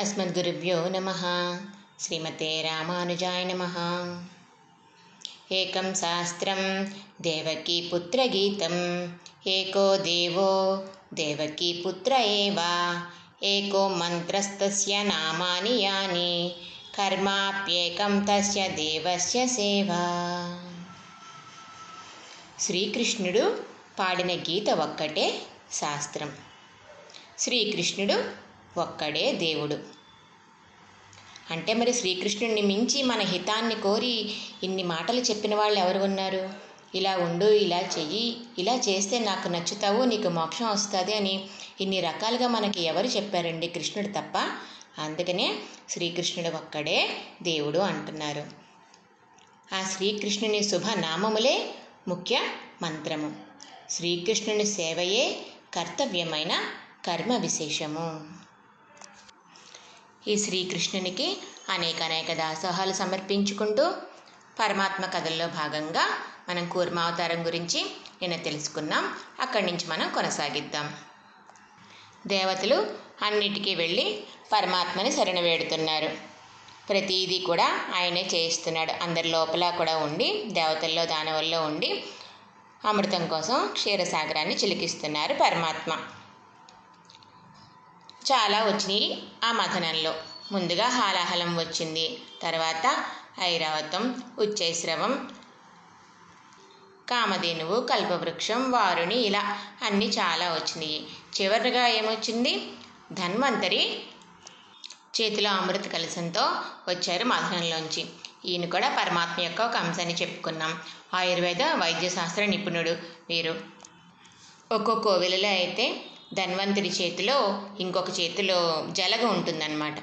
అస్మద్గురుభ్యో నమ శ్రీమతే రామానుజాయ నమ ఏకం శాస్త్రం దేవకీ పుత్రగీతం ఏకో దేవో దేవకీ పుత్ర ఏవా ఏకో మంత్రస్తస్య నామాని యాని కర్మాప్యేకం తస్య దేవస్య సేవా శ్రీకృష్ణుడు పాడిన గీత ఒక్కటే శాస్త్రం శ్రీకృష్ణుడు ఒక్కడే దేవుడు. అంటే మరి శ్రీకృష్ణుడిని మించి మన హితాన్ని కోరి ఇన్ని మాటలు చెప్పిన వాళ్ళు ఎవరు ఉన్నారు? ఇలా ఉండు ఇలా చెయ్యి ఇలా చేస్తే నాకు నచ్చుతావు నీకు మోక్షం వస్తుంది అని ఇన్ని రకాలుగా మనకి ఎవరు చెప్పారండి కృష్ణుడు తప్ప? అందుకనే శ్రీకృష్ణుడు ఒక్కడే దేవుడు అంటున్నారు. ఆ శ్రీకృష్ణుని శుభనామములే ముఖ్య మంత్రము. శ్రీకృష్ణుని సేవయే కర్తవ్యమైన కర్మ విశేషము. ఈ శ్రీకృష్ణునికి అనేక అనేక దాసోహాలు సమర్పించుకుంటూ పరమాత్మ కథల్లో భాగంగా మనం కూర్మావతారం గురించి నిన్న తెలుసుకున్నాం. అక్కడి నుంచి మనం కొనసాగిద్దాం. దేవతలు అన్నిటికీ వెళ్ళి పరమాత్మని శరణ వేడుతున్నారు. ప్రతిదీ కూడా ఆయనే చేయిస్తున్నాడు. అందరి లోపల కూడా ఉండి దేవతల్లో దానవల్లో ఉండి అమృతం కోసం క్షీరసాగరాన్ని చిలికిస్తున్నారు పరమాత్మ. చాలా వచ్చినాయి ఆ మథనంలో. ముందుగా హాలాహలం వచ్చింది. తర్వాత ఐరావతం ఉచ్చైశ్రవం కామధేనువు కల్పవృక్షం వారుని ఇలా అన్నీ చాలా వచ్చినాయి. చివరిగా ఏమొచ్చింది? ధన్వంతరి చేతిలో అమృత కలశంతో వచ్చారు మథనంలోంచి. ఈయన కూడా పరమాత్మ యొక్క ఒక అంశాన్ని చెప్పుకున్నాం. ఆయుర్వేద వైద్యశాస్త్ర నిపుణుడు వీరు. ఒక్కో కోవిలలో అయితే ధన్వంతరి చేతిలో ఇంకొక చేతిలో జలగ ఉంటుందన్నమాట.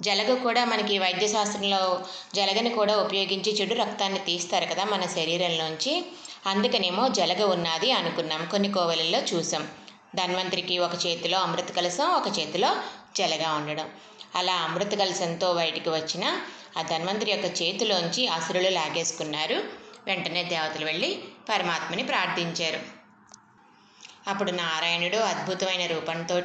జలగ కూడా మనకి వైద్యశాస్త్రంలో జలగని కూడా ఉపయోగించి చెడు రక్తాన్ని తీస్తారు కదా మన శరీరంలోంచి. అందుకనేమో జలగ ఉన్నది అనుకున్నాం. కొన్ని కోవలల్లో చూసాం. ధన్వంతరికి ఒక చేతిలో అమృత కలసం ఒక చేతిలో జలగా ఉండడం. అలా అమృత కలసంతో బయటికి వచ్చిన ఆ ధన్వంతరి యొక్క చేతిలోంచి అసురులు లాగేసుకున్నారు. వెంటనే దేవతలు వెళ్ళి పరమాత్మని ప్రార్థించారు. అప్పుడు నారాయణుడు అద్భుతమైన రూపంతో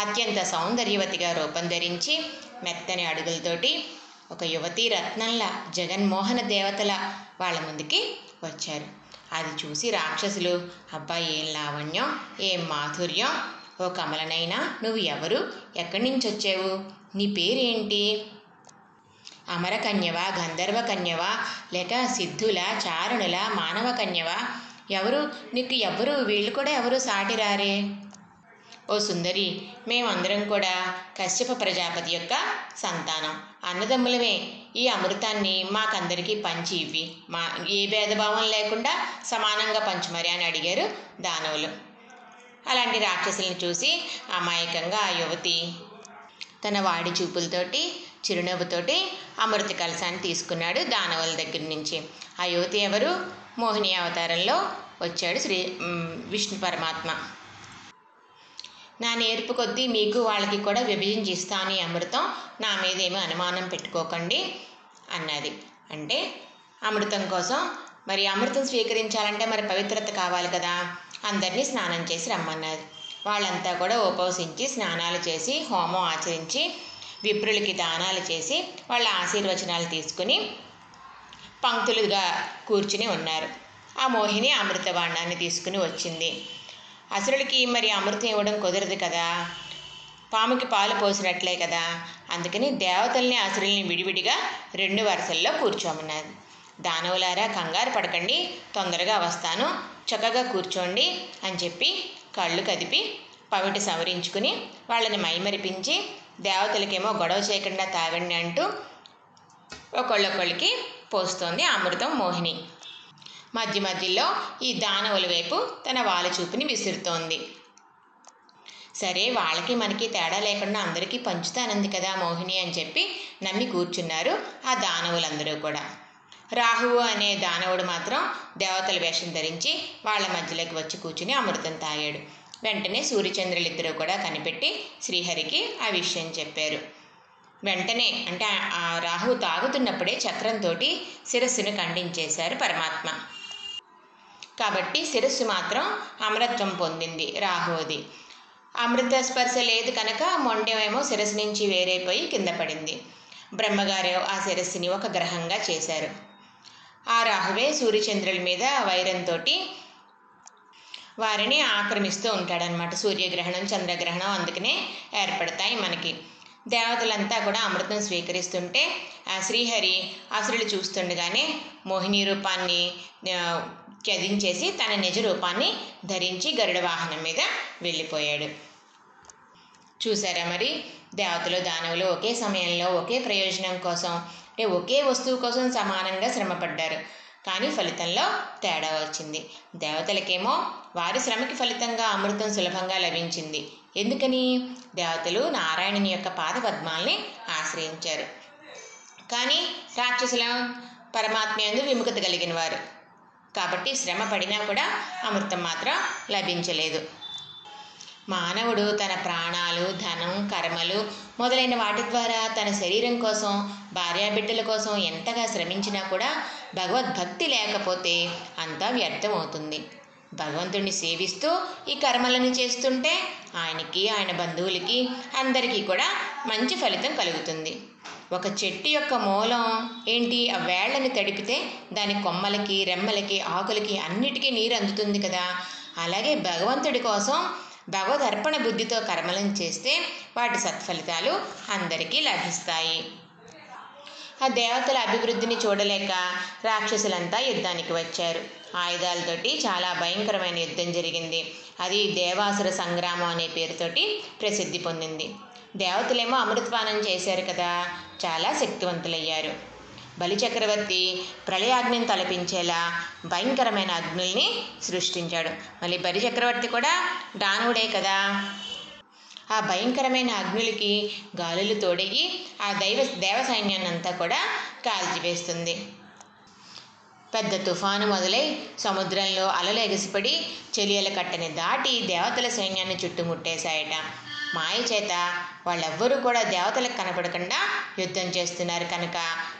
అత్యంత సౌందర్యవతిగా రూపం ధరించి మెత్తని అడుగులతోటి ఒక యువతీ రత్నంలా జగన్మోహన దేవతల వాళ్ళ ముందుకి వచ్చారు. అది చూసి రాక్షసులు అబ్బా ఏం లావణ్యం ఏం మాధుర్యం ఓ కమలనైనా నువ్వు ఎవరు? ఎక్కడి నుంచి వచ్చావు నీ పేరేంటి? అమరకన్యవా గంధర్వ కన్యవా లేక సిద్ధుల చారుణుల మానవ కన్యవా ఎవరు? నీకు ఎవరు? వీళ్ళు కూడా ఎవరు? సాటి రారే. ఓ సుందరి మేమందరం కూడా కశ్యప ప్రజాపతి యొక్క సంతానం. అన్నదమ్ములమే. ఈ అమృతాన్ని మాకందరికీ పంచి ఇవ్వి. మా ఏ భేదభావం లేకుండా సమానంగా పంచుమరి అని అడిగారు దానవులు. అలాంటి రాక్షసుల్ని చూసి అమాయకంగా ఆ యువతి తన వాడి చూపులతోటి చిరునవ్వుతోటి అమృత కలశాన్ని తీసుకున్నాడు దానవుల దగ్గర నుంచి. ఆ యువతి ఎవరు? మోహిని అవతారంలో వచ్చాడు శ్రీ విష్ణు పరమాత్మ. నా నేర్పు కొద్దీ మీకు వాళ్ళకి కూడా విభజించి ఇస్తాను అమృతం. నా మీద ఏమీ అనుమానం పెట్టుకోకండి అన్నది. అంటే అమృతం కోసం మరి అమృతం స్వీకరించాలంటే మరి పవిత్రత కావాలి కదా. అందరినీ స్నానం చేసి రమ్మన్నది వాళ్ళంతా కూడా ఉపవసించి స్నానాలు చేసి హోమం ఆచరించి విప్రులకి దానాలు చేసి వాళ్ళ ఆశీర్వచనాలు తీసుకుని పంక్తులుగా కూర్చుని ఉన్నారు. ఆ మోహిని అమృతబాణాన్ని తీసుకుని వచ్చింది. అసురుడికి మరి అమృతం ఇవ్వడం కుదరదు కదా? పాముకి పాలు పోసినట్లే కదా? అందుకని దేవతల్ని అసురుల్ని విడివిడిగా రెండు వరుసల్లో కూర్చోమన్నది దానవులారా కంగారు పడకండి. తొందరగా వస్తాను. చక్కగా కూర్చోండి అని చెప్పి కళ్ళు కదిపి పవిటి సవరించుకుని వాళ్ళని మైమరిపించి దేవతలకేమో గొడవ చేయకుండా తాగండి అంటూ ఒకళ్ళొకళ్ళకి పోస్తోంది అమృతం మోహిని. మధ్య మధ్యలో ఈ దానవుల వైపు తన వాళ్ళ చూపుని విసురుతోంది. సరే వాళ్ళకి మనకి తేడా లేకుండా అందరికీ పంచుతానంది కదా మోహిని అని చెప్పి నమ్మి కూర్చున్నారు ఆ దానవులందరూ కూడా. రాహువు అనే దానవుడు మాత్రం దేవతల వేషం ధరించి వాళ్ళ మధ్యలోకి వచ్చి కూర్చుని అమృతం తాగాడు. వెంటనే సూర్యచంద్రులిద్దరూ కూడా కనిపెట్టి శ్రీహరికి ఆ విషయం చెప్పారు. వెంటనే అంటే ఆ రాహు తాగుతున్నప్పుడే చక్రంతో శిరస్సును ఖండించేశారు పరమాత్మ. కాబట్టి శిరస్సు మాత్రం అమరత్వం పొందింది రాహువుది అమృత స్పర్శ లేదు కనుక మొండెమేమో శిరస్సు నుంచి వేరైపోయి కింద పడింది. బ్రహ్మగారు ఆ శిరస్సుని ఒక గ్రహంగా చేశారు. ఆ రాహువే సూర్యచంద్రుల మీద వైరంతో వారిని ఆక్రమిస్తూ ఉంటాడనమాట సూర్యగ్రహణం చంద్రగ్రహణం అందుకనే ఏర్పడతాయి మనకి. దేవతలంతా కూడా అమృతం స్వీకరిస్తుంటే ఆ శ్రీహరి అసురులు చూస్తుండగానే మోహిని రూపాన్ని త్యజించేసి తన నిజ రూపాన్ని ధరించి గరుడ వాహనం మీద వెళ్ళిపోయాడు. చూసారా మరి? దేవతలు దానవులు ఒకే సమయంలో ఒకే ప్రయోజనం కోసం అంటే ఒకే వస్తువు కోసం సమానంగా శ్రమపడ్డారు. కానీ ఫలితంలో తేడా వచ్చింది. దేవతలకేమో వారి శ్రమకి ఫలితంగా అమృతం సులభంగా లభించింది. ఎందుకని? దేవతలు నారాయణుని యొక్క పాద పద్మాల్ని ఆశ్రయించారు. కానీ రాక్షసుల పరమాత్మ యందు విముఖత కలిగిన వారు. కాబట్టి శ్రమ పడినా కూడా అమృతం మాత్రం లభించలేదు. మానవుడు తన ప్రాణాలు ధనం కర్మలు మొదలైన వాటి ద్వారా తన శరీరం కోసం భార్యాబిడ్డల కోసం ఎంతగా శ్రమించినా కూడా భగవద్భక్తి లేకపోతే అంతా వ్యర్థమవుతుంది. భగవంతుడిని సేవిస్తూ ఈ కర్మలను చేస్తుంటే ఆయనకి ఆయన బంధువులకి అందరికీ కూడా మంచి ఫలితం కలుగుతుంది. ఒక చెట్టు యొక్క మూలం ఏంటి? ఆ వేళ్ళని తడిపితే దాని కొమ్మలకి రెమ్మలకి ఆకులకి అన్నిటికీ నీరు అందుతుంది కదా. అలాగే భగవంతుడి కోసం భగవదర్పణ బుద్ధితో కర్మలను చేస్తే వాటి సత్ఫలితాలు అందరికీ లభిస్తాయి. ఆ దేవతల అభివృద్ధిని చూడలేక రాక్షసులంతా యుద్ధానికి వచ్చారు. ఆయుధాలతోటి చాలా భయంకరమైన యుద్ధం జరిగింది. అది దేవాసుర సంగ్రామం అనే పేరుతోటి ప్రసిద్ధి పొందింది. దేవతలేమో అమృతపానం చేశారు కదా చాలా శక్తివంతులయ్యారు. బలిచక్రవర్తి ప్రళయాగ్నిని తలపించేలా భయంకరమైన అగ్నుల్ని సృష్టించాడు. మళ్ళీ బలిచక్రవర్తి కూడా దానవుడే కదా. ఆ భయంకరమైన అగ్నులకి గాలులు తోడయ్యి ఆ దైవ దేవ సైన్యాన్ని అంతా కూడా కాల్చివేస్తుంది. పెద్ద తుఫాను మొదలై సముద్రంలో అలలు ఎగసిపడి చెలియల కట్టని దాటి దేవతల సైన్యాన్ని చుట్టుముట్టేశాయట. మాయ చేత వాళ్ళెవ్వరూ కూడా దేవతలకు కనపడకుండా యుద్ధం చేస్తున్నారు కనుక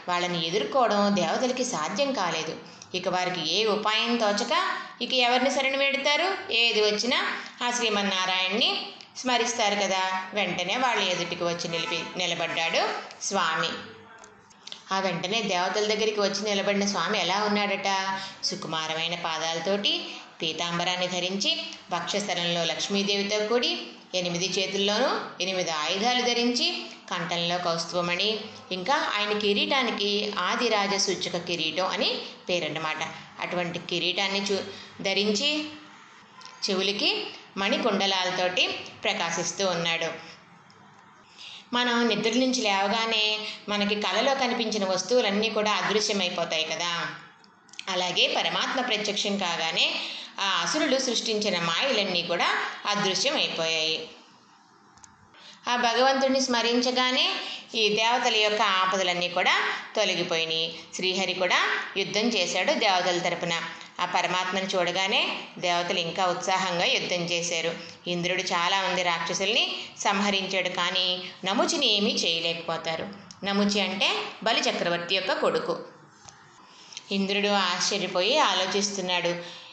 వాళ్ళని ఎదుర్కోవడం దేవతలకి సాధ్యం కాలేదు. ఇక వారికి ఏ ఉపాయం తోచక ఇక ఎవరిని శరణు వేడతారు? ఏది వచ్చినా ఆ శ్రీమన్నారాయణ్ణి స్మరిస్తారు కదా. వెంటనే వాళ్ళ ఎదుటికి వచ్చి నిలిపి నిలబడ్డాడు స్వామి. ఆ వెంటనే దేవతల దగ్గరికి వచ్చి నిలబడిన స్వామి ఎలా ఉన్నాడట? సుకుమారమైన పాదాలతోటి పీతాంబరాన్ని ధరించి వక్షస్థలంలో లక్ష్మీదేవితో కూడి ఎనిమిది చేతుల్లోనూ ఎనిమిది ఆయుధాలు ధరించి కంఠంలో కౌస్తువమణి ఇంకా ఆయన కిరీటానికి ఆదిరాజ సూచక కిరీటం అని పేరన్నమాట. అటువంటి కిరీటాన్ని చూ ధరించి చెవులకి మణికుండలాలతోటి ప్రకాశిస్తూ ఉన్నాడు. మనం నిద్ర నుంచి లేవగానే మనకి కలలో కనిపించిన వస్తువులన్నీ కూడా అదృశ్యమైపోతాయి కదా. అలాగే పరమాత్మ ప్రత్యక్షం కాగానే ఆ అసురులు సృష్టించిన మాయలన్నీ కూడా అదృశ్యమైపోయాయి. ఆ భగవంతుడిని స్మరించగానే ఈ దేవతల యొక్క ఆపదలన్నీ కూడా తొలగిపోయినాయి. శ్రీహరి కూడా యుద్ధం చేశాడు దేవతల తరపున. ఆ పరమాత్మను చూడగానే దేవతలు ఇంకా ఉత్సాహంగా యుద్ధం చేశారు. ఇంద్రుడు చాలామంది రాక్షసుల్ని సంహరించాడు కానీ నముచిని ఏమీ చేయలేకపోతారు. నముచి అంటే బలి చక్రవర్తి యొక్క కొడుకు. ఇంద్రుడు ఆశ్చర్యపోయి ఆలోచిస్తున్నాడు.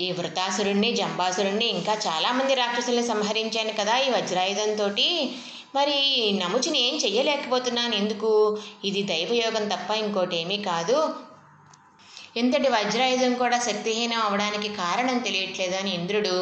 ఈ వృతాసురుణ్ణి జంబాసురుణ్ణి ఇంకా చాలామంది రాక్షసుల్ని సంహరించాను కదా ఈ వజ్రాయుధంతో మరి ఈ నముచిని ఏం చెయ్యలేకపోతున్నాను ఎందుకు? ఇది దైవయోగం తప్ప ఇంకోటి ఏమీ కాదు. ఇంతటి వజ్రాయుధం కూడా శక్తిహీనం అవడానికి కారణం తెలియట్లేదు అని ఇంద్రుడు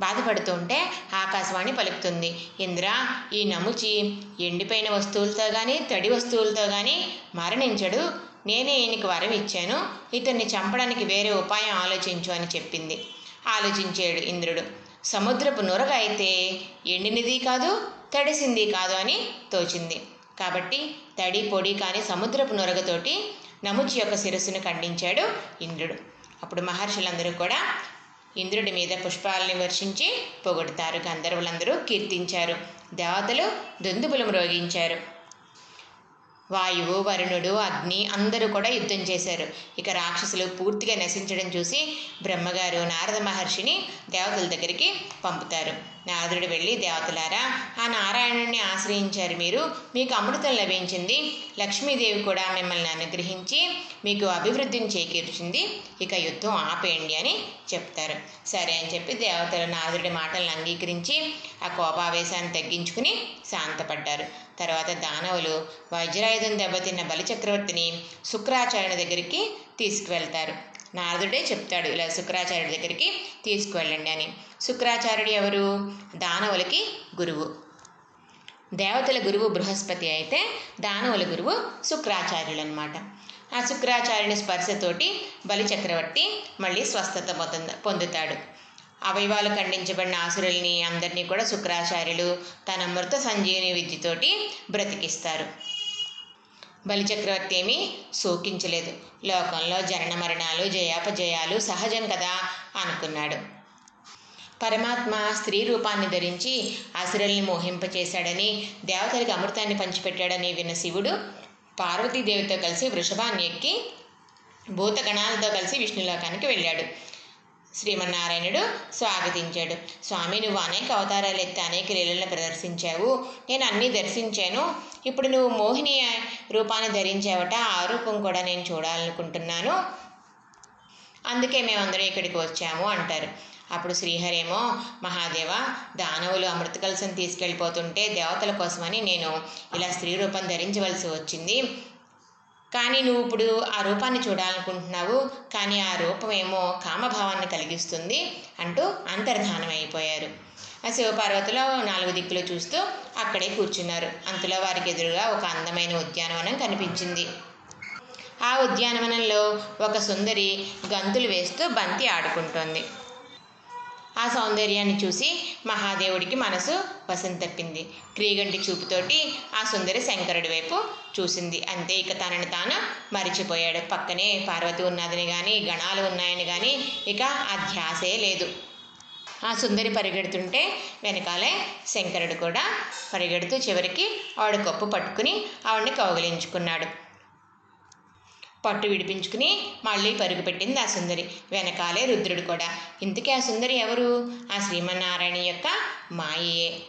బాధపడుతుంటే ఆకాశవాణి పలుకుతుంది. ఇంద్ర ఈ నముచి ఎండిపోయిన వస్తువులతో కానీ తడి వస్తువులతో కానీ మరణించడు. నేనే ఈయనకి వరం ఇచ్చాను. ఇతన్ని చంపడానికి వేరే ఉపాయం ఆలోచించు అని చెప్పింది. ఆలోచించాడు ఇంద్రుడు. సముద్రపు నురగ అయితే ఎండినది కాదు తడిసింది కాదు అని తోచింది. కాబట్టి తడి పొడి కాని సముద్రపు నురగతోటి నముచి యొక్క శిరస్సును ఖండించాడు ఇంద్రుడు. అప్పుడు మహర్షులందరూ కూడా ఇంద్రుడి మీద పుష్పాలని వర్షించి పొగొడతారు. గంధర్వులందరూ కీర్తించారు. దేవతలు దుందుబులు మ్రోగించారు వాయువు వరుణుడు అగ్ని అందరూ కూడా యుద్ధం చేశారు. ఇక రాక్షసులు పూర్తిగా నశించడం చూసి బ్రహ్మగారు నారద మహర్షిని దేవతల దగ్గరికి పంపుతారు. నారదుడు వెళ్ళి దేవతలారా ఆ నారాయణుడిని ఆశ్రయించారు మీరు. మీకు అమృతం లభించింది. లక్ష్మీదేవి కూడా మిమ్మల్ని అనుగ్రహించి మీకు అభివృద్ధిని చేకూర్చింది. ఇక యుద్ధం ఆపేయండి అని చెప్తారు. సరే అని చెప్పి దేవతలు నారదుడి మాటలను అంగీకరించి ఆ కోపావేశాన్ని తగ్గించుకుని శాంతపడ్డారు. తర్వాత దానవులు వజ్రాయుధం దెబ్బతిన్న బలిచక్రవర్తిని శుక్రాచార్యుని దగ్గరికి తీసుకువెళ్తారు. నారదుడే చెప్తాడు ఇలా శుక్రాచార్యుడి దగ్గరికి తీసుకువెళ్ళండి అని. శుక్రాచార్యుడు ఎవరు? దానవులకి గురువు. దేవతల గురువు బృహస్పతి అయితే దానవుల గురువు శుక్రాచార్యులు అనమాట ఆ శుక్రాచార్యుని స్పర్శతోటి బలి చక్రవర్తి మళ్ళీ స్వస్థత పొంద పొందుతాడు. అవయవాలు ఖండించబడిన ఆసురుల్ని అందరినీ కూడా శుక్రాచార్యులు తన మృత సంజీవని విద్యతోటి బ్రతికిస్తారు. బలిచక్రవర్తి ఏమీ శోకించలేదు. లోకంలో జనన మరణాలు జయాపజయాలు సహజం కదా అనుకున్నాడు. పరమాత్మ స్త్రీ రూపాన్ని ధరించి అసురుల్ని మోహింపచేశాడని దేవతలకు అమృతాన్ని పంచిపెట్టాడని విన్న శివుడు పార్వతీదేవితో కలిసి వృషభాన్ని ఎక్కి భూతగణాలతో కలిసి విష్ణులోకానికి వెళ్ళాడు. శ్రీమన్నారాయణుడు స్వాగతించాడు. స్వామి నువ్వు అనేక అవతారాలు ఎత్తి అనేక లీలలను ప్రదర్శించావు. నేను అన్నీ దర్శించాను. ఇప్పుడు నువ్వు మోహిని రూపాన్ని ధరించావట. ఆ రూపం కూడా నేను చూడాలనుకుంటున్నాను. అందుకే మేమందరం ఇక్కడికి వచ్చాము అంటారు. అప్పుడు శ్రీహరేమో మహాదేవ దానవులు అమృత కలసం తీసుకెళ్ళిపోతుంటే దేవతల కోసమని నేను ఇలా స్త్రీ రూపం ధరించవలసి వచ్చింది. కానీ నువ్వు ఇప్పుడు ఆ రూపాన్ని చూడాలనుకుంటున్నావు కానీ ఆ రూపమేమో కామభావాన్ని కలిగిస్తుంది అంటూ అంతర్ధానం అయిపోయారు. ఆ శివపార్వతులు నాలుగు దిక్కులు చూస్తూ అక్కడే కూర్చున్నారు. అంతలో వారికి ఎదురుగా ఒక అందమైన ఉద్యానవనం కనిపించింది. ఆ ఉద్యానవనంలో ఒక సుందరి గంతులు వేస్తూ బంతి ఆడుకుంటోంది. ఆ సౌందర్యాన్ని చూసి మహాదేవుడికి మనసు వసం తప్పింది క్రీగంటి చూపుతోటి ఆ సుందరి శంకరుడి వైపు చూసింది. అంతే ఇక తనని తాను మరిచిపోయాడు. పక్కనే పార్వతి ఉన్నదని కానీ గణాలు ఉన్నాయని కానీ ఇక ఆ ధ్యాసే లేదు. ఆ సుందరి పరిగెడుతుంటే వెనకాలే శంకరుడు కూడా పరిగెడుతూ చివరికి ఆవిడ కప్పు పట్టుకుని ఆవిడని కౌగిలించుకున్నాడు. పట్టు విడిపించుకుని మళ్ళీ పరుగు పెట్టింది ఆ సుందరి. వెనకాలే రుద్రుడు కూడా. ఇంతకీ ఆ సుందరి ఎవరు? ఆ శ్రీమన్నారాయణ యొక్క మాయే.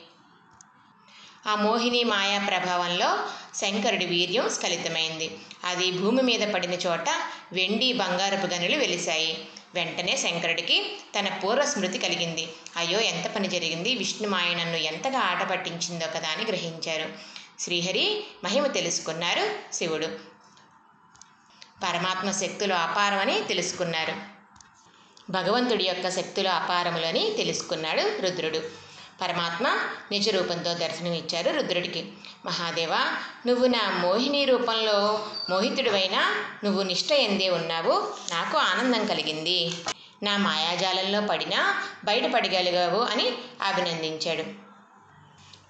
ఆ మోహిని మాయా ప్రభావంలో శంకరుడి వీర్యం స్ఖలితమైంది. అది భూమి మీద పడిన చోట వెండి బంగారపు గనులు వెలిశాయి. వెంటనే శంకరుడికి తన పూర్వ స్మృతి కలిగింది. అయ్యో ఎంత పని జరిగింది? విష్ణుమాయ నన్ను ఎంతగా ఆట పట్టించిందో కదా అని గ్రహించారు. శ్రీహరి మహిమ తెలుసుకున్నారు శివుడు. పరమాత్మ శక్తులు అపారమని తెలుసుకున్నారు. భగవంతుడి యొక్క శక్తులు అపారములని తెలుసుకున్నాడు రుద్రుడు. పరమాత్మ నిజ రూపంతో దర్శనమిచ్చారు రుద్రుడికి. మహాదేవ నువ్వు నా మోహిని రూపంలో మోహితుడివైనా నువ్వు నిష్ట ఎందే ఉన్నావు? నాకు ఆనందం కలిగింది. నా మాయాజాలంలో పడినా బయటపడగలిగావు అని అభినందించాడు.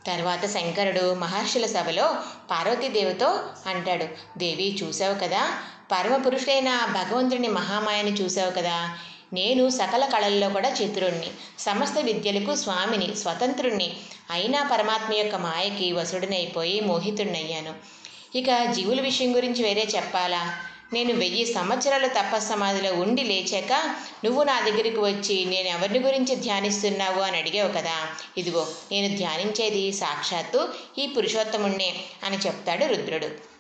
తర్వాత శంకరుడు మహర్షుల సభలో పార్వతీదేవితో అంటాడు దేవి చూసావు కదా పరమపురుషుడైన భగవంతుని మహామాయని చూసావు కదా. నేను సకల కళల్లో కూడా చిత్రుణ్ణి సమస్త విద్యలకు స్వామిని స్వతంత్రుణ్ణి. అయినా పరమాత్మ యొక్క మాయకి వసుడినైపోయి మోహితుడినయ్యాను ఇక జీవుల విషయం గురించి వేరే చెప్పాలా? నేను వెయ్యి సంవత్సరాల తపస్సమాధిలో ఉండి లేచాక నువ్వు నా దగ్గరికి వచ్చి నేను ఎవరిని గురించి ధ్యానిస్తున్నావు అని అడిగావు కదా. ఇదిగో నేను ధ్యానించేది సాక్షాత్తు ఈ పురుషోత్తముణ్ణే అని చెప్తాడు రుద్రుడు.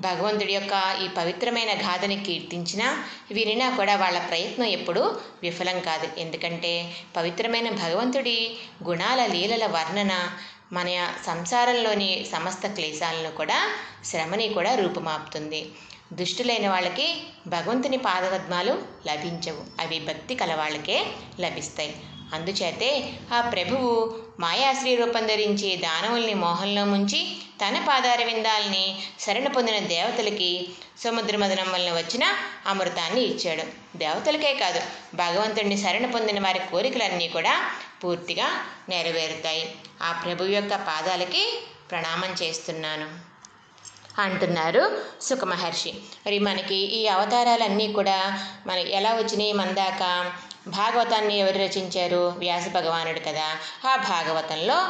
భగవంతుడి యొక్క ఈ పవిత్రమైన గాథని కీర్తించినా వినినా కూడా వాళ్ళ ప్రయత్నం ఎప్పుడూ విఫలం కాదు. ఎందుకంటే పవిత్రమైన భగవంతుడి గుణాల లీలల వర్ణన మన సంసారంలోని సమస్త క్లేశాలను కూడా శ్రమని కూడా రూపుమాపుతుంది. దుష్టులైన వాళ్ళకి భగవంతుని పాదపద్మాలు లభించవు. అవి భక్తి కల వాళ్ళకే లభిస్తాయి. అందుచేతే ఆ ప్రభువు మాయాశ్రీ రూపం ధరించి దానవుల్ని మోహంలో ముంచి తన పాదార విందాల్ని శరణ పొందిన దేవతలకి సముద్రమదనం వలన వచ్చిన అమృతాన్ని ఇచ్చాడు. దేవతలకే కాదు భగవంతుడిని శరణ పొందిన వారి కోరికలన్నీ కూడా పూర్తిగా నెరవేరుతాయి. ఆ ప్రభు యొక్క పాదాలకి ప్రణామం చేస్తున్నాను. అంటున్నారు సుఖమహర్షి. మరి మనకి ఈ అవతారాలన్నీ కూడా మన ఎలా వచ్చినాయి? మందాక భాగవతాన్ని ఎవరు రచించారు? వ్యాస భగవానుడు కదా. ఆ భాగవతంలో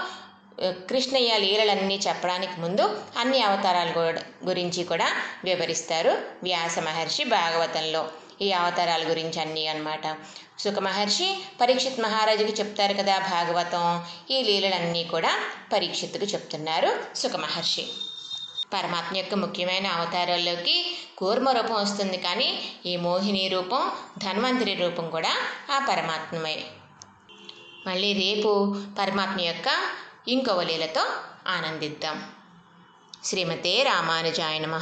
కృష్ణయ్య లీలలన్నీ చెప్పడానికి ముందు అన్ని అవతారాల గురించి కూడా వివరిస్తారు వ్యాస మహర్షి భాగవతంలో ఈ అవతారాల గురించి అన్నీ అనమాట సుఖ మహర్షి పరీక్షిత్ మహారాజుకి చెప్తారు కదా భాగవతం ఈ లీలలన్నీ కూడా పరీక్షిత్తుకు చెప్తున్నారు సుఖ మహర్షి. పరమాత్మ యొక్క ముఖ్యమైన అవతారాల్లోకి కూర్మ రూపం వస్తుంది కానీ ఈ మోహిని రూపం ధన్వంతరి రూపం కూడా ఆ పరమాత్మమే మళ్ళీ రేపు పరమాత్మ యొక్క ఇంకొక లీలతో ఆనందిద్దాం. శ్రీమతే రామానుజాయ నమ.